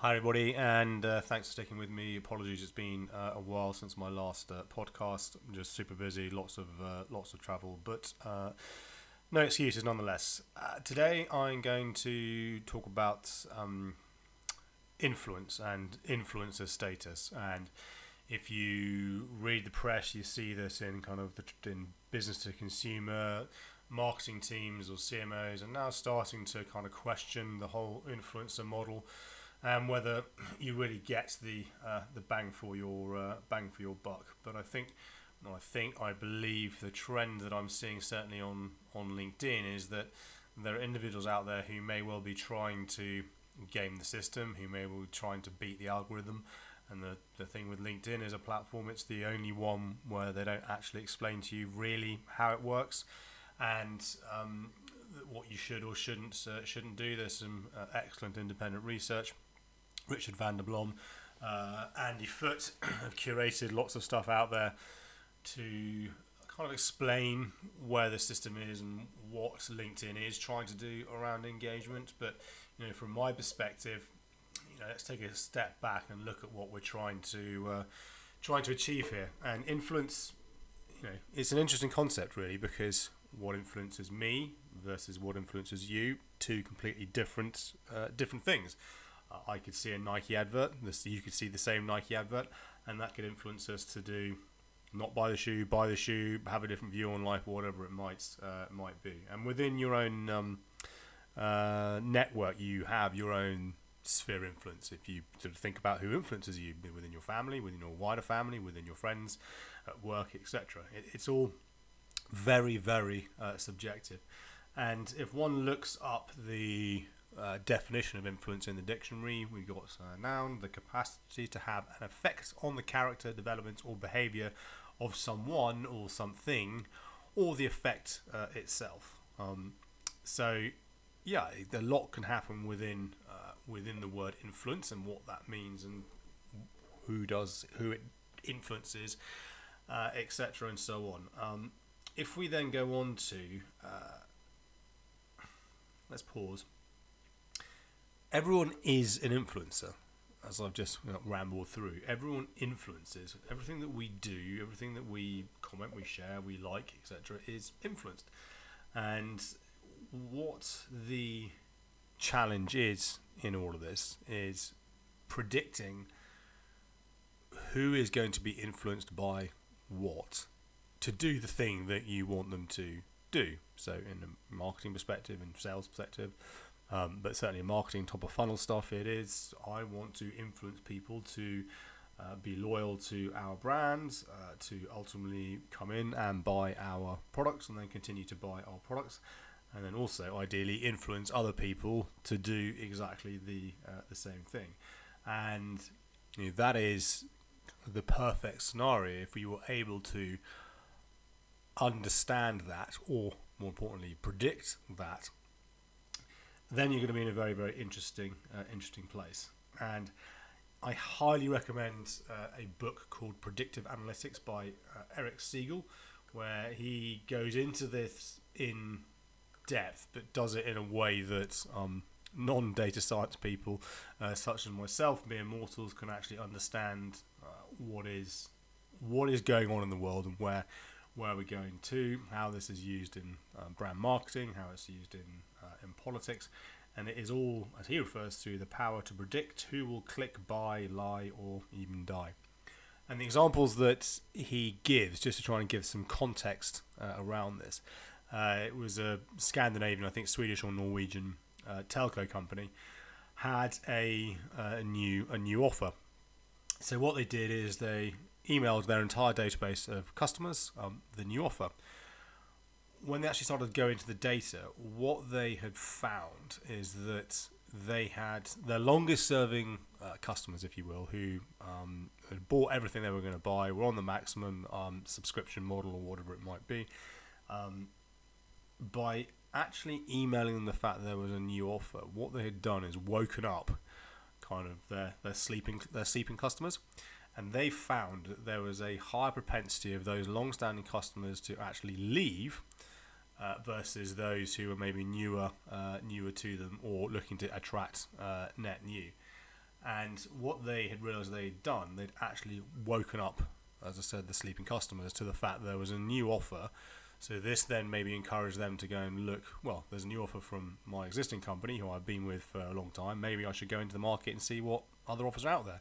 Hi, everybody, and uh, thanks for sticking with me. Apologies, it's been uh, a while since my last uh, podcast. I'm just super busy, lots of uh, lots of travel, but uh, no excuses nonetheless. Uh, today, I'm going to talk about um, influence and influencer status. And if you read the press, you see this in kind of the in business to consumer marketing teams or CMOs are now starting to kind of question the whole influencer model and whether you really get the uh, the bang for your uh, bang for your buck. But I think, no, I think, I believe the trend that I'm seeing certainly on on LinkedIn is that there are individuals out there who may well be trying to game the system, who may well be trying to beat the algorithm. And the, the thing with LinkedIn is a platform, it's the only one where they don't actually explain to you really how it works and um, what you should or shouldn't uh, shouldn't do. There's some uh, excellent independent research Richard van der Blom, uh, Andy Foote have curated lots of stuff out there to kind of explain where the system is and what LinkedIn is trying to do around engagement. But you know, from my perspective, you know, let's take a step back and look at what we're trying to uh, trying to achieve here. And influence, you know, it's an interesting concept really because what influences me versus what influences you, two completely different uh, different things. I could see a Nike advert. This you could see the same Nike advert, and that could influence us to do not buy the shoe, buy the shoe, have a different view on life, whatever it might uh, might be. And within your own um, uh, network, you have your own sphere influence. If you sort of think about who influences you within your family, within your wider family, within your friends, at work, etc., it, it's all very, very uh, subjective. And if one looks up the uh, definition of influence in the dictionary. We've got a noun, the capacity to have an effect on the character, development, or behavior of someone or something, or the effect uh, itself. Um, so, yeah, a lot can happen within uh, within the word influence and what that means and who does who it influences, uh, etc., and so on. Um, if we then go on to uh, let's pause everyone is an influencer, as I've just you know, rambled through. Everyone influences everything that we do, everything that we comment, we share, we like, etc., is influenced. And what the challenge is in all of this is predicting who is going to be influenced by what to do the thing that you want them to do. So, in a marketing perspective and sales perspective, um, but certainly marketing top of funnel stuff, it is I want to influence people to uh, be loyal to our brands, uh, to ultimately come in and buy our products and then continue to buy our products. And then also, ideally, influence other people to do exactly the uh, the same thing, and you know, that is the perfect scenario if we were able to understand that, or more importantly, predict that then you're going to be in a very very interesting uh, interesting place. And I highly recommend uh, a book called Predictive Analytics by uh, Eric Siegel, where he goes into this in depth, but does it in a way that um, non data science people, uh, such as myself, mere mortals, can actually understand uh, what is what is going on in the world and where where we're going to, how this is used in uh, brand marketing, how it's used in uh, in politics, and it is all, as he refers to, the power to predict who will click, buy, lie, or even die. And the examples that he gives, just to try and give some context uh, around this, uh, it was a Scandinavian, I think Swedish or Norwegian uh, telco company had a, uh, a new a new offer. So what they did is they emailed their entire database of customers um, the new offer. When they actually started going to the data, what they had found is that they had their longest serving uh, customers, if you will, who um, had bought everything they were going to buy, were on the maximum um, subscription model or whatever it might be. Um, by actually emailing them the fact there was a new offer, what they had done is woken up kind of their, their sleeping their sleeping customers and they found that there was a higher propensity of those long-standing customers to actually leave uh, versus those who were maybe newer, uh, newer to them or looking to attract uh, net new. And what they had realised they'd done, they'd actually woken up, as I said, the sleeping customers to the fact there was a new offer. So this then maybe encouraged them to go and look. Well, there's a new offer from my existing company, who I've been with for a long time. Maybe I should go into the market and see what other offers are out there.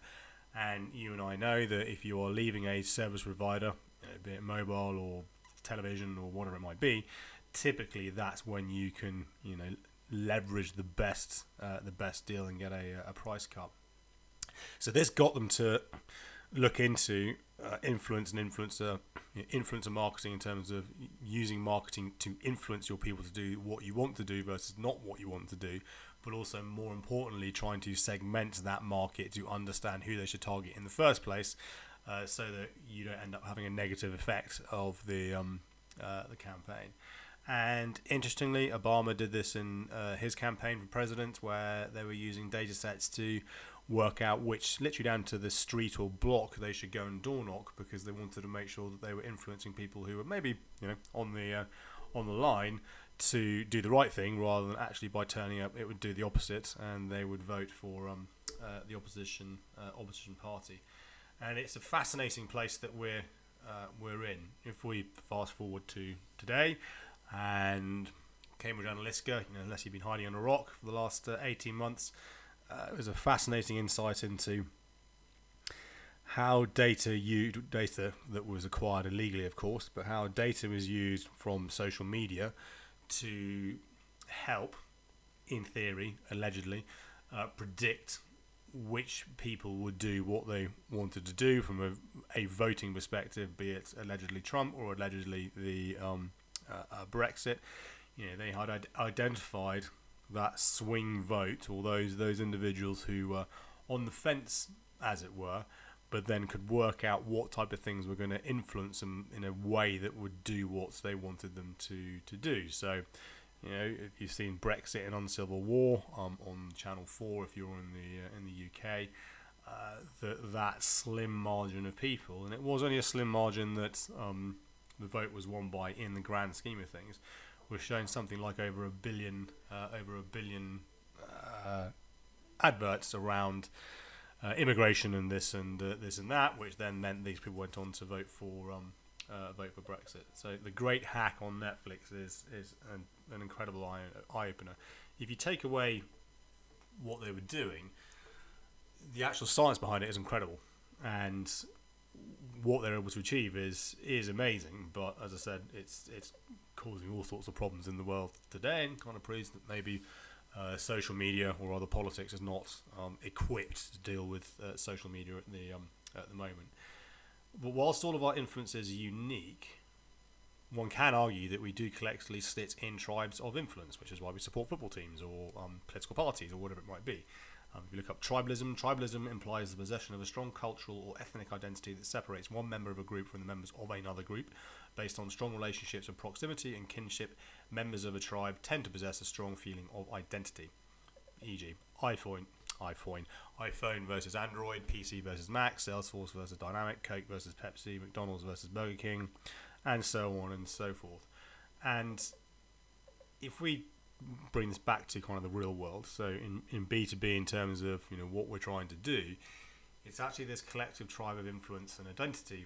And you and I know that if you are leaving a service provider, be it mobile or television or whatever it might be, typically that's when you can, you know, leverage the best, uh, the best deal and get a, a price cut. So this got them to look into uh, influence and influencer, influencer marketing in terms of using marketing to influence your people to do what you want to do versus not what you want to do, but also more importantly, trying to segment that market to understand who they should target in the first place, uh, so that you don't end up having a negative effect of the um, uh, the campaign. And interestingly, Obama did this in uh, his campaign for president, where they were using data sets to work out which, literally down to the street or block, they should go and door knock because they wanted to make sure that they were influencing people who were maybe you know on the uh, on the line to do the right thing rather than actually by turning up it would do the opposite and they would vote for um, uh, the opposition uh, opposition party. And it's a fascinating place that we're uh, we're in. If we fast forward to today and Cambridge Analytica you know, unless you've been hiding on a rock for the last uh, 18 months uh, it was a fascinating insight into how data used data that was acquired illegally of course but how data was used from social media to help, in theory, allegedly, uh, predict which people would do what they wanted to do from a, a voting perspective, be it allegedly Trump or allegedly the um, uh, uh, Brexit. You know, they had identified that swing vote, or those those individuals who were on the fence, as it were, but then could work out what type of things were going to influence them in a way that would do what they wanted them to, to do. So, you know, if you've seen Brexit and Uncivil War um, on Channel Four, if you're in the uh, in the UK, uh, that that slim margin of people, and it was only a slim margin that um, the vote was won by in the grand scheme of things, was showing something like over a billion, uh, over a billion uh, adverts around uh, immigration and this and uh, this and that, which then meant these people went on to vote for um, uh, vote for Brexit. So the great hack on Netflix is is an, an incredible eye, eye opener. If you take away what they were doing, the actual science behind it is incredible, and what they're able to achieve is is amazing. But as I said, it's it's causing all sorts of problems in the world today, and kind of proves that maybe uh, social media or other politics is not um, equipped to deal with uh, social media at the um, at the moment. But whilst all of our influence is unique, one can argue that we do collectively sit in tribes of influence, which is why we support football teams or um, political parties or whatever it might be. Um, if you look up tribalism, tribalism implies the possession of a strong cultural or ethnic identity that separates one member of a group from the members of another group. Based on strong relationships of proximity and kinship, members of a tribe tend to possess a strong feeling of identity. E.g., iPhone, iPhone, iPhone versus Android, PC versus Mac, Salesforce versus Dynamic, Coke versus Pepsi, McDonald's versus Burger King, and so on and so forth. And if we bring this back to kind of the real world. So in, in B2B in terms of, you know, what we're trying to do, it's actually this collective tribe of influence and identity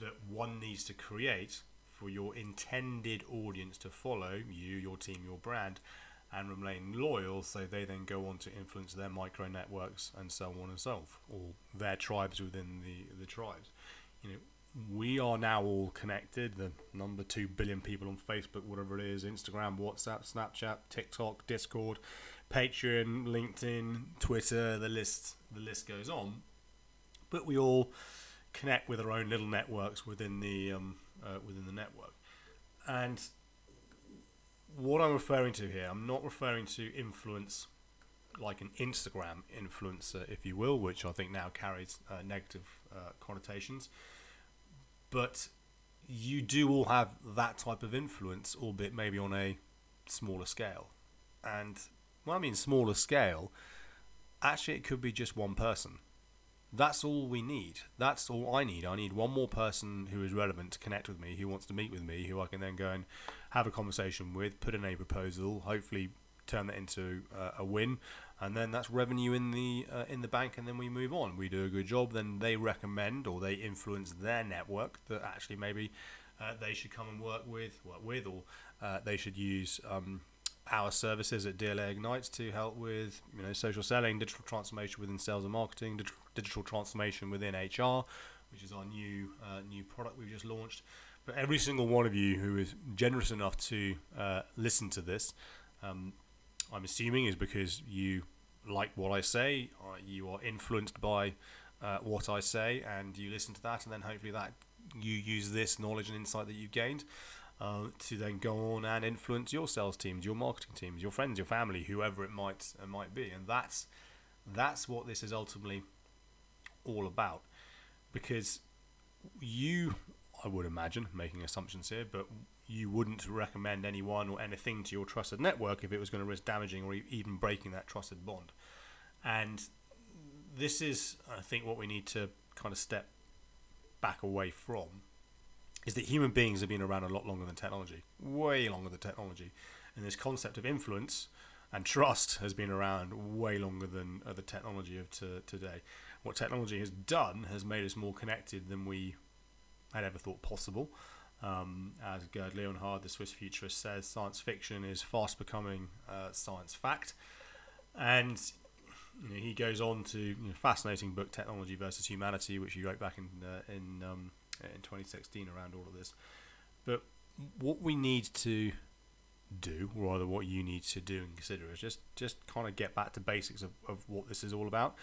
that one needs to create for your intended audience to follow you, your team, your brand, and remain loyal so they then go on to influence their micro networks and so on and so forth, or their tribes within the, the tribes. You know, we are now all connected. The number two billion people on Facebook, whatever it is, Instagram, WhatsApp, Snapchat, TikTok, Discord, Patreon, LinkedIn, Twitter. The list, the list goes on. But we all connect with our own little networks within the um, uh, within the network. And what I'm referring to here, I'm not referring to influence like an Instagram influencer, if you will, which I think now carries uh, negative uh, connotations but you do all have that type of influence, albeit maybe on a smaller scale. And when I mean smaller scale, actually it could be just one person. That's all we need. That's all I need. I need one more person who is relevant to connect with me, who wants to meet with me, who I can then go and have a conversation with, put in a proposal, hopefully turn that into uh, a win, and then that's revenue in the uh, in the bank, and then we move on. We do a good job, then they recommend or they influence their network that actually maybe uh, they should come and work with work with, or uh, they should use. Um, our services at DLA Ignites to help with you know social selling, digital transformation within sales and marketing, digital, digital transformation within HR, which is our new uh, new product we've just launched. But every single one of you who is generous enough to uh, listen to this, um, I'm assuming is because you like what I say, you are influenced by uh, what I say, and you listen to that, and then hopefully that you use this knowledge and insight that you've gained uh, to then go on and influence your sales teams, your marketing teams, your friends, your family, whoever it might uh, might be, and that's that's what this is ultimately all about, because you, I would imagine, making assumptions here, but you wouldn't recommend anyone or anything to your trusted network if it was going to risk damaging or even breaking that trusted bond. And this is, I think, what we need to kind of step back away from is that human beings have been around a lot longer than technology, way longer than technology. And this concept of influence and trust has been around way longer than uh, the technology of to, today. What technology has done has made us more connected than we had ever thought possible. Um, as Gerd Leonhard, the Swiss futurist, says, science fiction is fast becoming uh, science fact. And you know, he goes on to you know, fascinating book, Technology versus Humanity, which he wrote back in uh, in um, in 2016 around all of this. But what we need to do, or rather what you need to do and consider, is just just kind of get back to basics of, of what this is all about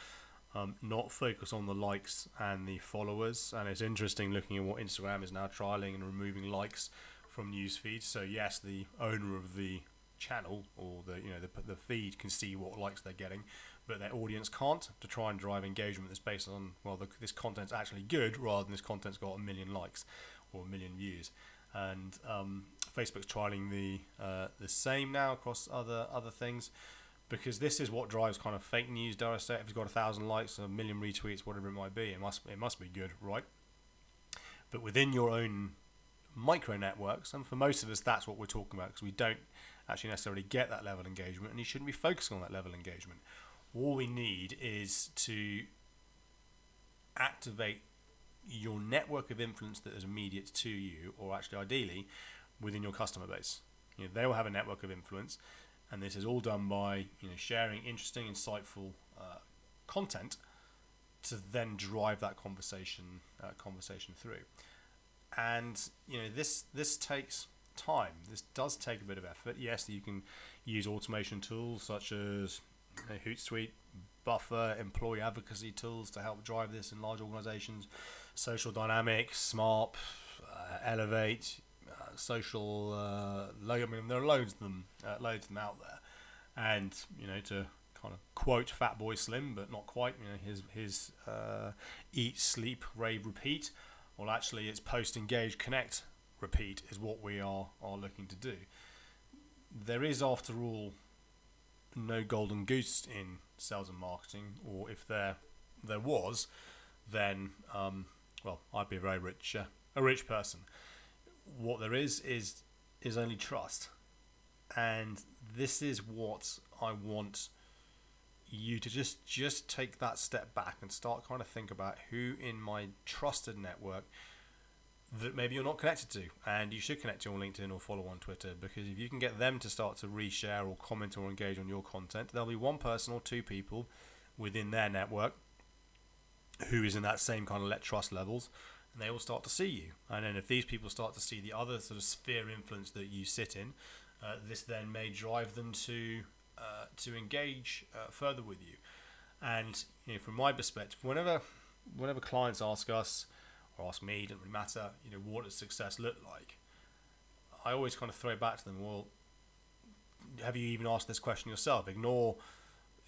um, not focus on the likes and the followers. And it's interesting looking at what Instagram is now trialing and removing likes from news feeds. So yes, the owner of the channel or the you know the, the feed can see what likes they're getting, but their audience can't. To try and drive engagement that's based on well, the, this content's actually good rather than this content's got a million likes or a million views. And um, Facebook's trialing the uh, the same now across other other things because this is what drives kind of fake news. Dare I say, if it's got a thousand likes, a million retweets, whatever it might be, it must it must be good, right? But within your own micro networks, and for most of us, that's what we're talking about because we don't actually necessarily get that level of engagement, and you shouldn't be focusing on that level of engagement. All we need is to activate your network of influence that is immediate to you, or actually ideally within your customer base. You know, they will have a network of influence and this is all done by you know sharing interesting, insightful uh, content to then drive that conversation uh, conversation through. And you know this this takes time. This does take a bit of effort. Yes, you can use automation tools such as you know, Hootsuite, Buffer, employee advocacy tools to help drive this in large organizations. Social Dynamics, SMARP, uh, Elevate, social uh, I mean, there are loads of them, uh, loads of them out there, and you know to kind of quote Fatboy Slim, but not quite. You know his his uh, eat, sleep, rave, repeat. Well, actually, it's post, engage, connect, repeat is what we are are looking to do. There is, after all, no golden goose in sales and marketing, or if there there was, then um, well, I'd be a very rich uh, a rich person what there is is is only trust, and this is what I want you to just just take that step back and start kind of think about who in my trusted network that maybe you're not connected to. And you should connect to on LinkedIn or follow on Twitter because if you can get them to start to reshare or comment or engage on your content there'll be one person or two people within their network who is in that same kind of let trust levels and they will start to see you. And then if these people start to see the other sort of sphere influence that you sit in, uh, this then may drive them to uh, to engage uh, further with you. And you know, from my perspective, whenever whenever clients ask us or ask me, doesn't really matter, you know, what does success look like? I always kind of throw back to them, well, have you even asked this question yourself? Ignore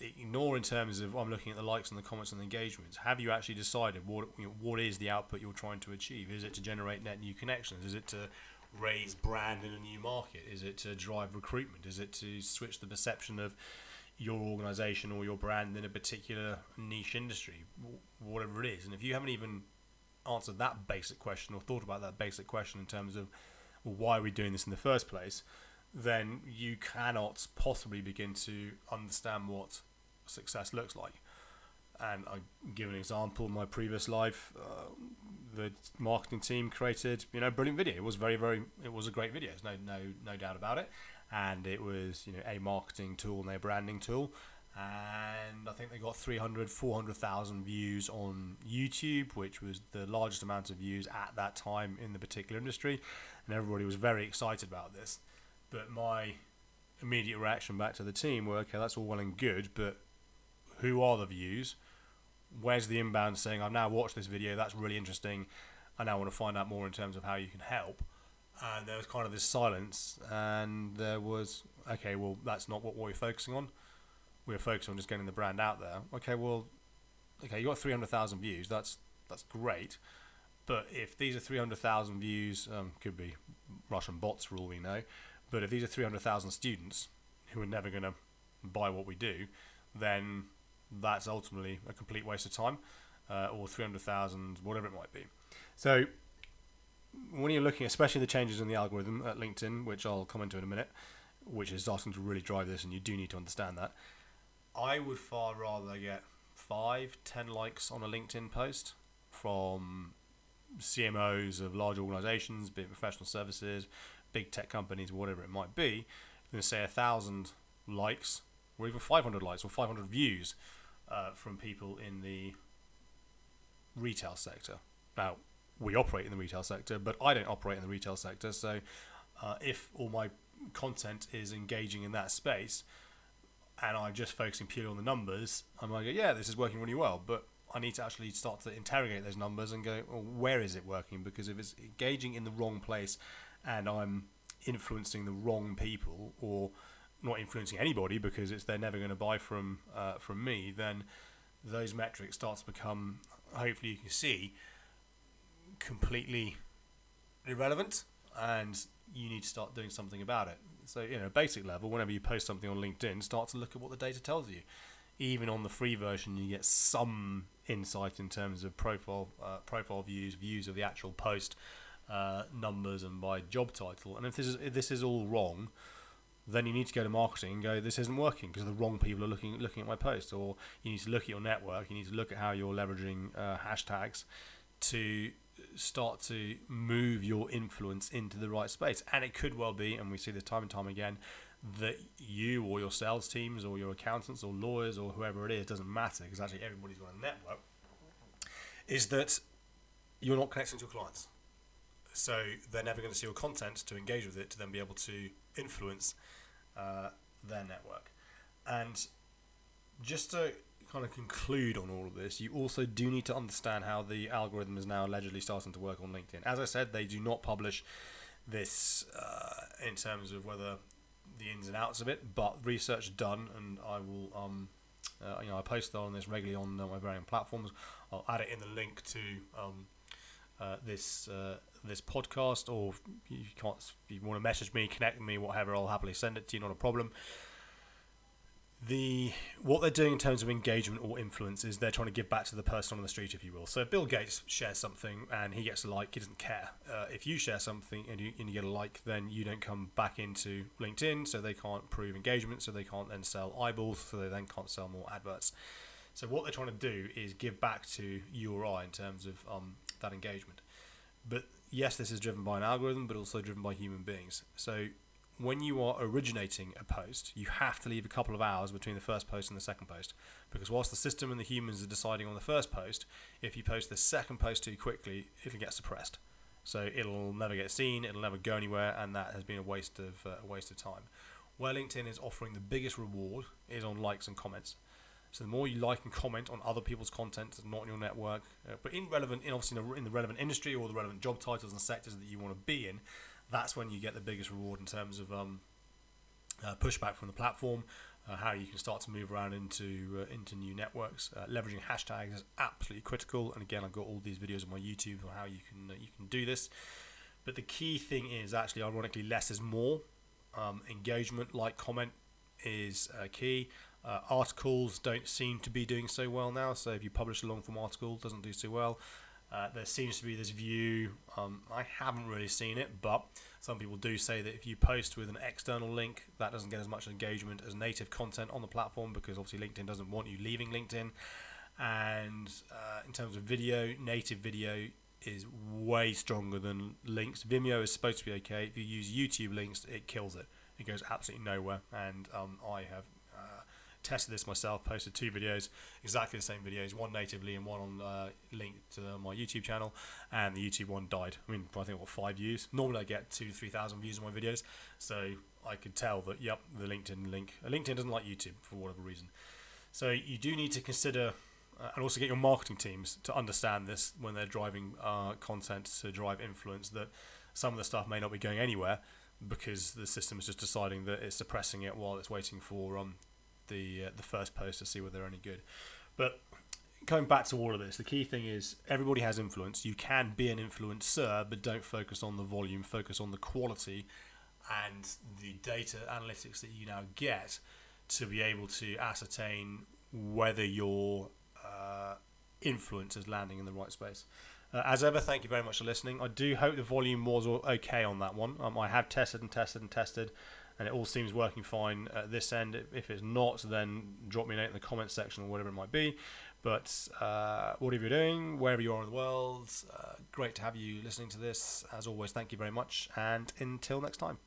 ignore in terms of oh, I'm looking at the likes and the comments and the engagements. Have you actually decided what what is the output you're trying to achieve? Is it to generate net new connections? Is it to raise brand in a new market? Is it to drive recruitment? Is it to switch the perception of your organization or your brand in a particular niche industry, whatever it is? And if you haven't even answered that basic question or thought about that basic question in terms of well, why are we doing this in the first place, then you cannot possibly begin to understand what success looks like. And I give an example. My previous life, uh, the marketing team created, you know, a brilliant video. It was very, very, it was a great video. There's no, no, no doubt about it. And it was, you know, a marketing tool and a branding tool. And I think they got 300, 400,000 views on YouTube, which was the largest amount of views at that time in the particular industry. And everybody was very excited about this. But my immediate reaction back to the team were, okay, that's all well and good, but who are the views? where's the inbound saying, I've now watched this video, that's really interesting, I now want to find out more in terms of how you can help. And there was kind of this silence, and there was, okay, well, that's not what we're focusing on. We're focusing on just getting the brand out there. Okay, well, okay, you got 300,000 views, that's that's great. But if these are 300,000 views, um, could be Russian bots for all we know, but if these are 300,000 students who are never going to buy what we do, then that's ultimately a complete waste of time, uh, or 300,000, whatever it might be. So when you're looking, especially the changes in the algorithm at LinkedIn, which I'll comment to in a minute, which is starting to really drive this, and you do need to understand that. I would far rather get five, ten likes on a LinkedIn post from CMOs of large organizations, be it professional services, big tech companies, whatever it might be, than say a thousand likes or even 500 likes or 500 views uh, from people in the retail sector. Now, we operate in the retail sector, but I don't operate in the retail sector. So, uh, if all my content is engaging in that space, and I'm just focusing purely on the numbers, I'm like, yeah, this is working really well. But I need to actually start to interrogate those numbers and go, well, where is it working? Because if it's engaging in the wrong place, and I'm influencing the wrong people, or not influencing anybody because it's they're never going to buy from uh, from me, then those metrics start to become, hopefully you can see, completely irrelevant, and you need to start doing something about it. So, you know, basic level, whenever you post something on LinkedIn, start to look at what the data tells you. Even on the free version, you get some insight in terms of profile uh, profile views, views of the actual post, uh, numbers, and by job title. And if this is if this is all wrong, then you need to go to marketing and go, this isn't working because the wrong people are looking looking at my post. Or you need to look at your network. You need to look at how you're leveraging uh, hashtags to start to move your influence into the right space. And it could well be, and we see this time and time again, that you or your sales teams or your accountants or lawyers or whoever it is doesn't matter because actually everybody's got a network. Is that you're not connecting to your clients. So they're never going to see your content to engage with it to then be able to influence uh, their network. And just to kind of conclude on all of this, you also do need to understand how the algorithm is now allegedly starting to work on LinkedIn. As I said, they do not publish this uh, in terms of whether the ins and outs of it, but research done, and I will, um, uh, you know, I post on this regularly on uh, my varying platforms. I'll add it in the link to um, uh, this uh, this podcast, or you can't, you want to message me, connect me, whatever, I'll happily send it to you. Not a problem. The what they're doing in terms of engagement or influence is they're trying to give back to the person on the street, if you will. So Bill Gates shares something and he gets a like, he doesn't care. Uh, if you share something and you, and you get a like, then you don't come back into LinkedIn, so they can't prove engagement, so they can't then sell eyeballs, so they then can't sell more adverts. So what they're trying to do is give back to you or I in terms of um, that engagement. But yes, this is driven by an algorithm, but also driven by human beings. So when you are originating a post, you have to leave a couple of hours between the first post and the second post. Because whilst the system and the humans are deciding on the first post, if you post the second post too quickly, it'll get suppressed. So it'll never get seen, it'll never go anywhere, and that has been a waste of uh, a waste of time. Where LinkedIn is offering the biggest reward is on likes and comments. So the more you like and comment on other people's content that's not in your network, uh, but in relevant, in obviously in the, in the relevant industry or the relevant job titles and sectors that you want to be in, that's when you get the biggest reward in terms of um, uh, pushback from the platform, uh, how you can start to move around into uh, into new networks. Uh, leveraging hashtags is absolutely critical. And again, I've got all these videos on my YouTube on how you can uh, you can do this. But the key thing is actually, ironically, less is more. Um, engagement, like, comment is key. Uh, articles don't seem to be doing so well now. So if you publish a long form article, doesn't do so well. Uh, there seems to be this view. Um, I haven't really seen it, but some people do say that if you post with an external link, that doesn't get as much engagement as native content on the platform because obviously LinkedIn doesn't want you leaving LinkedIn. And uh, in terms of video, native video is way stronger than links. Vimeo is supposed to be okay. If you use YouTube links, it kills it. It goes absolutely nowhere. And um, I have tested this myself, posted two videos, exactly the same videos, one natively and one on uh, linked to my YouTube channel, and the YouTube one died. I mean, I think what five views. Normally, I get two to three thousand views on my videos, so I could tell that yep, the LinkedIn link. LinkedIn doesn't like YouTube for whatever reason. So you do need to consider. Uh, and also get your marketing teams to understand this when they're driving uh, content to drive influence that some of the stuff may not be going anywhere because the system is just deciding that it's suppressing it while it's waiting for um, the uh, the first post to see whether they're any good. But coming back to all of this, the key thing is everybody has influence. You can be an influencer, but don't focus on the volume. Focus on the quality and the data analytics that you now get to be able to ascertain whether your uh, influence is landing in the right space. Uh, as ever, thank you very much for listening. I do hope the volume was okay on that one. Um, I have tested and tested and tested and it all seems working fine at this end. If it's not, then drop me a note in the comments section or whatever it might be. But uh, whatever you're doing, wherever you are in the world, uh, great to have you listening to this. As always, thank you very much, and until next time.